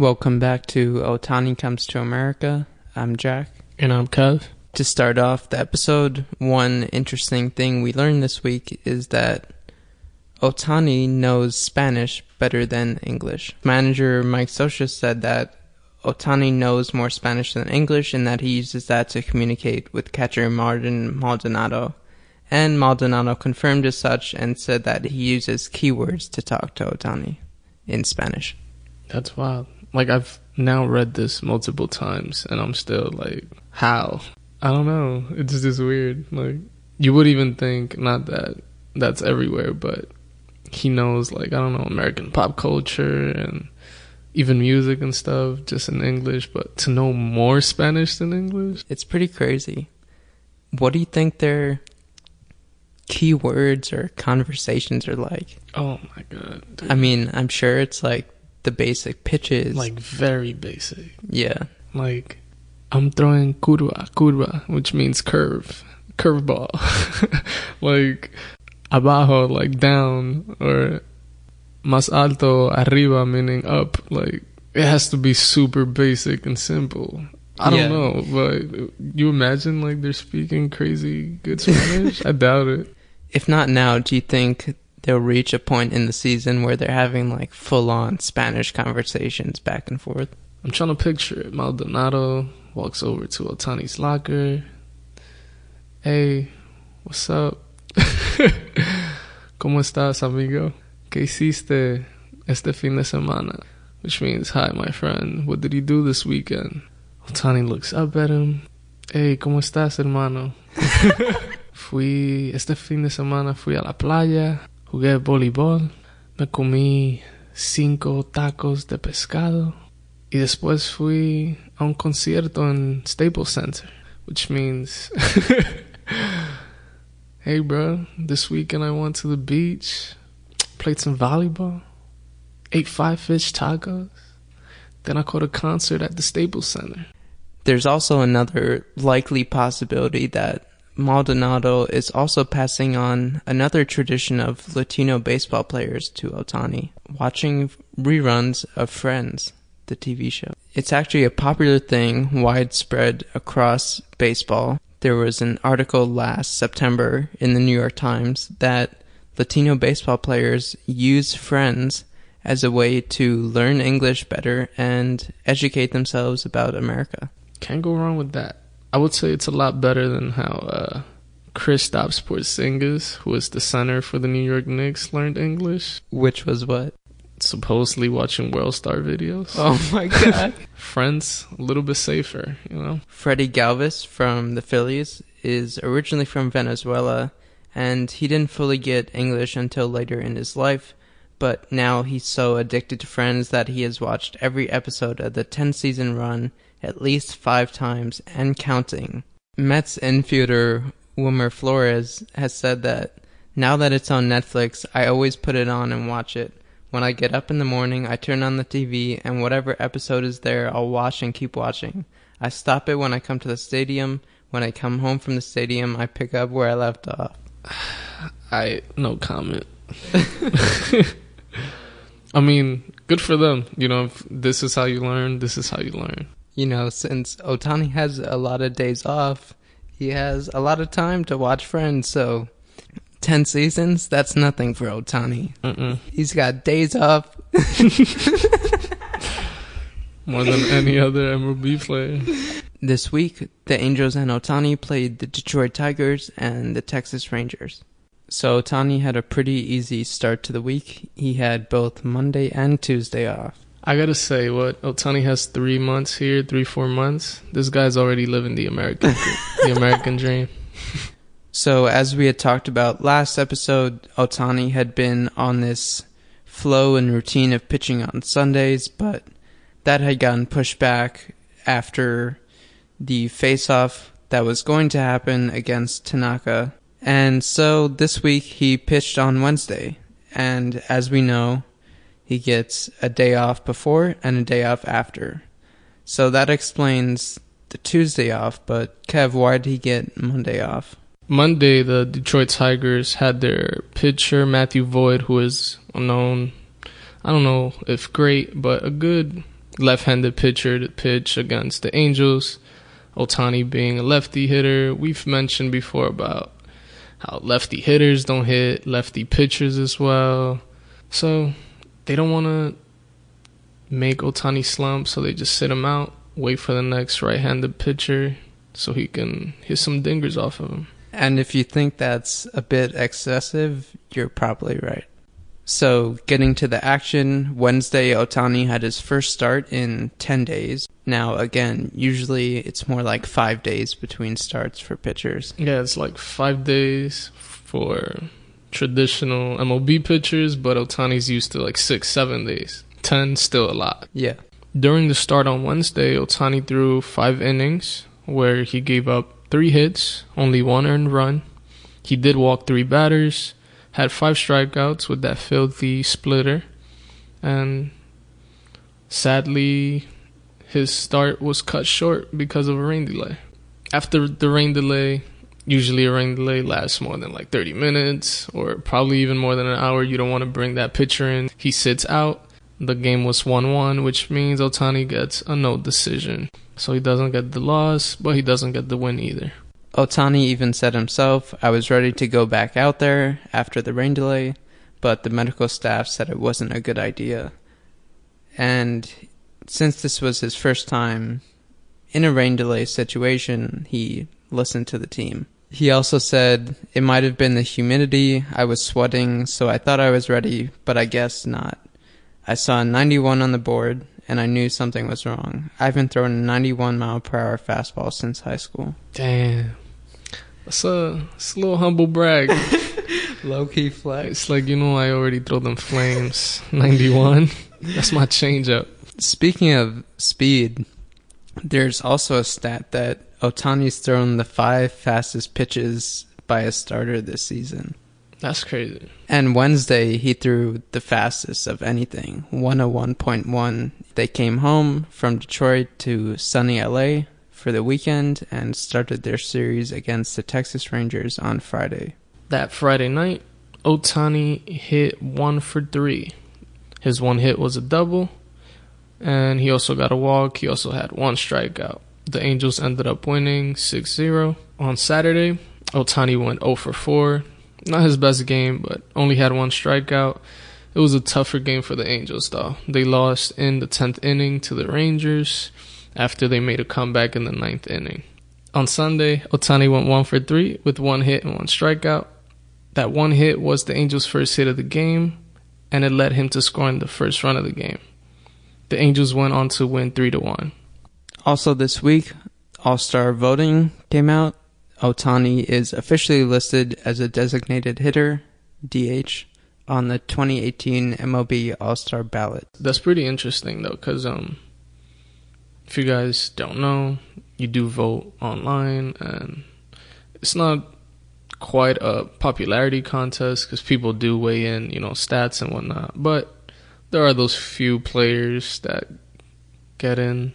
Welcome back to oh, Otani Comes to America. I'm Jack. And I'm Kev. To start off the episode, one interesting thing we learned this week is that oh, Otani knows Spanish better than English. Manager Mike Scioscia said that oh, Otani knows more Spanish than English and that he uses that to communicate with catcher Martin Maldonado. And Maldonado confirmed as such and said that he uses keywords to talk to Otani in Spanish. That's wild. Like I've now read this multiple times and I'm still like, how? I don't know. It's just weird. Like you would even think not that that's everywhere, but he knows like I don't know American pop culture and even music and stuff just in English, but to know more Spanish than English, it's pretty crazy. What do you think their keywords or conversations are like? Oh my god. Dude. I mean, I'm sure it's like the basic pitches. Like very basic. Yeah. Like I'm throwing curva, curva, which means curve, curveball. like abajo, like down, or más alto, arriba, meaning up. Like it has to be super basic and simple. I don't yeah. know, but you imagine like they're speaking crazy good Spanish? I doubt it. If not now, do you think they'll reach a point in the season where they're having like full on Spanish conversations back and forth. I'm trying to picture it. Maldonado walks over to Otani's locker. Hey, what's up? ¿Cómo estás, amigo? ¿Qué hiciste este fin de semana? Which means, hi, my friend. What did you do this weekend? Otani looks up at him. Hey, ¿cómo estás, hermano? fui, este fin de semana fui a la playa jugué voleibol, me comí cinco tacos de pescado y después fui a un concierto en Staples Center, which means, hey bro, this weekend I went to the beach, played some volleyball, ate five fish tacos, then I caught a concert at the Staples Center. There's also another likely possibility that Maldonado is also passing on another tradition of Latino baseball players to Otani, watching reruns of Friends, the TV show. It's actually a popular thing widespread across baseball. There was an article last September in the New York Times that Latino baseball players use Friends as a way to learn English better and educate themselves about America. Can't go wrong with that. I would say it's a lot better than how uh, Kristaps Porzingis, who was the center for the New York Knicks, learned English. Which was what? Supposedly watching World Star videos. Oh my god. Friends, a little bit safer, you know? Freddie Galvis from the Phillies is originally from Venezuela, and he didn't fully get English until later in his life. But now he's so addicted to Friends that he has watched every episode of the 10 season run at least five times and counting. Mets infielder Wilmer Flores has said that now that it's on Netflix, I always put it on and watch it. When I get up in the morning, I turn on the TV, and whatever episode is there, I'll watch and keep watching. I stop it when I come to the stadium. When I come home from the stadium, I pick up where I left off. I no comment. I mean, good for them. You know, if this is how you learn. This is how you learn you know, since Otani has a lot of days off, he has a lot of time to watch Friends. So, 10 seasons, that's nothing for Otani. Mm-mm. He's got days off. More than any other MLB player. This week, the Angels and Otani played the Detroit Tigers and the Texas Rangers. So Otani had a pretty easy start to the week. He had both Monday and Tuesday off. I gotta say, what Otani has three months here, three four months. This guy's already living the American the American dream. So as we had talked about last episode, Otani had been on this flow and routine of pitching on Sundays, but that had gotten pushed back after the face-off that was going to happen against Tanaka. And so this week he pitched on Wednesday. And as we know, he gets a day off before and a day off after. So that explains the Tuesday off, but Kev, why did he get Monday off? Monday, the Detroit Tigers had their pitcher, Matthew Boyd, who is unknown. I don't know if great, but a good left-handed pitcher to pitch against the Angels. Otani being a lefty hitter. We've mentioned before about how lefty hitters don't hit lefty pitchers as well. So they don't want to make Otani slump, so they just sit him out, wait for the next right-handed pitcher so he can hit some dingers off of him. And if you think that's a bit excessive, you're probably right. So, getting to the action, Wednesday, Otani had his first start in 10 days. Now, again, usually it's more like five days between starts for pitchers. Yeah, it's like five days for traditional MLB pitchers, but Otani's used to like six, seven days. 10 still a lot. Yeah. During the start on Wednesday, Otani threw five innings where he gave up three hits, only one earned run. He did walk three batters, had five strikeouts with that filthy splitter, and sadly, his start was cut short because of a rain delay. After the rain delay, usually a rain delay lasts more than like 30 minutes or probably even more than an hour. You don't want to bring that pitcher in. He sits out. The game was 1 1, which means Otani gets a no decision. So he doesn't get the loss, but he doesn't get the win either. Otani even said himself, I was ready to go back out there after the rain delay, but the medical staff said it wasn't a good idea. And since this was his first time in a rain delay situation, he listened to the team. He also said, It might have been the humidity. I was sweating, so I thought I was ready, but I guess not. I saw a 91 on the board, and I knew something was wrong. I haven't thrown a 91 mile per hour fastball since high school. Damn. That's a, that's a little humble brag. Low key flex. It's like, you know, I already throw them flames. 91. That's my changeup. Speaking of speed, there's also a stat that Otani's thrown the five fastest pitches by a starter this season. That's crazy. And Wednesday, he threw the fastest of anything 101.1. They came home from Detroit to sunny LA for the weekend and started their series against the Texas Rangers on Friday. That Friday night, Otani hit one for three. His one hit was a double, and he also got a walk. He also had one strikeout. The Angels ended up winning 6 0. On Saturday, Otani went 0 for 4. Not his best game, but only had one strikeout. It was a tougher game for the Angels, though. They lost in the 10th inning to the Rangers after they made a comeback in the ninth inning. On Sunday, Otani went 1 for 3 with one hit and one strikeout. That one hit was the Angels' first hit of the game, and it led him to scoring the first run of the game. The Angels went on to win 3 to 1. Also, this week, All Star voting came out. Otani is officially listed as a designated hitter, DH, on the 2018 MLB All Star ballot. That's pretty interesting, though, because um, if you guys don't know, you do vote online, and it's not quite a popularity contest because people do weigh in, you know, stats and whatnot. But there are those few players that get in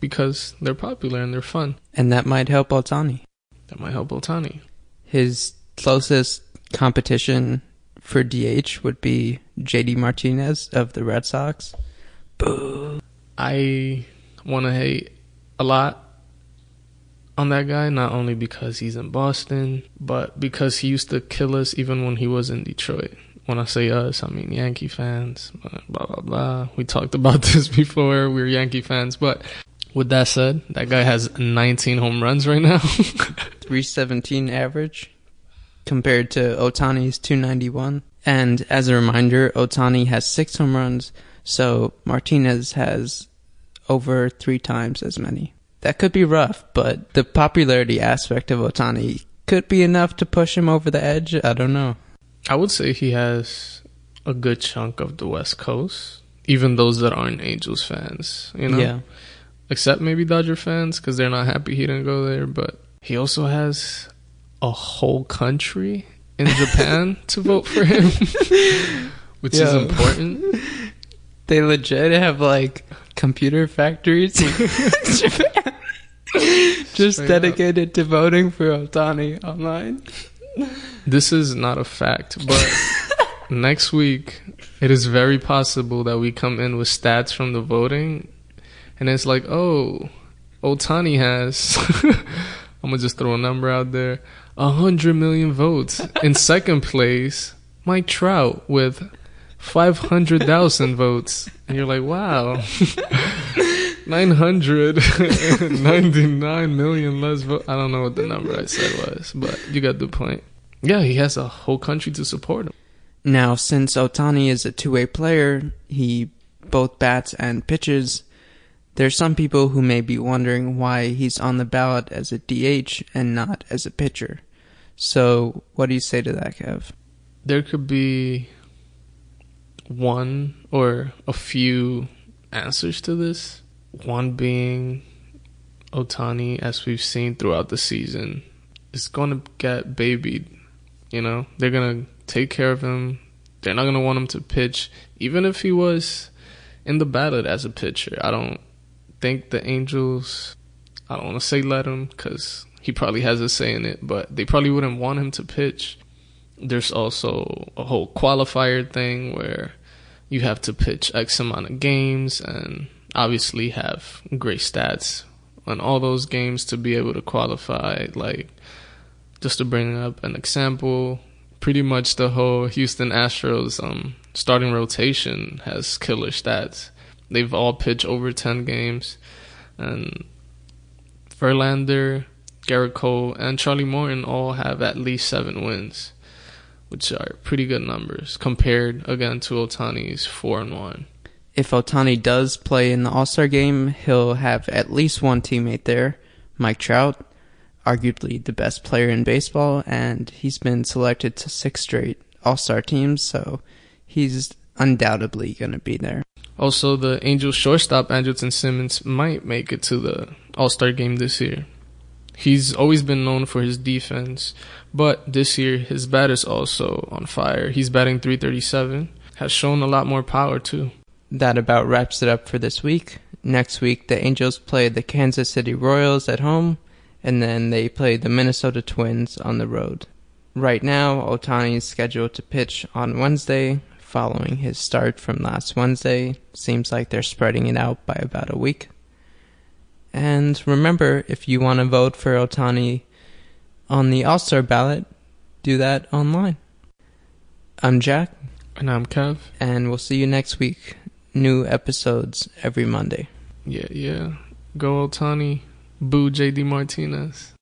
because they're popular and they're fun. And that might help Otani. That might help Otani. His closest competition for DH would be JD Martinez of the Red Sox. Boo. I want to hate a lot on that guy, not only because he's in Boston, but because he used to kill us even when he was in Detroit. When I say us, I mean Yankee fans, blah, blah, blah. We talked about this before. We're Yankee fans. But with that said, that guy has 19 home runs right now. 317 average compared to Otani's 291. And as a reminder, Otani has six home runs, so Martinez has over three times as many. That could be rough, but the popularity aspect of Otani could be enough to push him over the edge. I don't know. I would say he has a good chunk of the West Coast, even those that aren't Angels fans, you know? Yeah. Except maybe Dodger fans because they're not happy he didn't go there, but he also has a whole country in Japan to vote for him, which is important. They legit have like computer factories in Japan. Just Straight up. dedicated to voting for Otani online. This is not a fact, but next week it is very possible that we come in with stats from the voting and it's like, oh, Otani has. I'm gonna just throw a number out there: a hundred million votes. In second place, Mike Trout with five hundred thousand votes, and you're like, wow. 999 million less votes. I don't know what the number I said was, but you got the point. Yeah, he has a whole country to support him. Now, since Otani is a two way player, he both bats and pitches. There's some people who may be wondering why he's on the ballot as a DH and not as a pitcher. So, what do you say to that, Kev? There could be one or a few answers to this. One being Otani, as we've seen throughout the season, is going to get babied. You know, they're going to take care of him. They're not going to want him to pitch, even if he was in the ballot as a pitcher. I don't think the Angels, I don't want to say let him because he probably has a say in it, but they probably wouldn't want him to pitch. There's also a whole qualifier thing where you have to pitch X amount of games and obviously have great stats on all those games to be able to qualify. Like, just to bring up an example, pretty much the whole Houston Astros um, starting rotation has killer stats. They've all pitched over 10 games, and Verlander, Gerrit Cole, and Charlie Morton all have at least seven wins, which are pretty good numbers compared again to Otani's four and one if Otani does play in the All Star game, he'll have at least one teammate there, Mike Trout, arguably the best player in baseball, and he's been selected to six straight All Star teams, so he's undoubtedly going to be there. Also, the Angels shortstop Andrelton Simmons might make it to the All Star game this year. He's always been known for his defense, but this year his bat is also on fire. He's batting 337, has shown a lot more power too that about wraps it up for this week. Next week, the Angels play the Kansas City Royals at home, and then they play the Minnesota Twins on the road. Right now, Otani is scheduled to pitch on Wednesday, following his start from last Wednesday. Seems like they're spreading it out by about a week. And remember, if you want to vote for Otani on the All Star ballot, do that online. I'm Jack. And I'm Kev. And we'll see you next week new episodes every Monday. Yeah, yeah. Go Otani. Boo JD Martinez.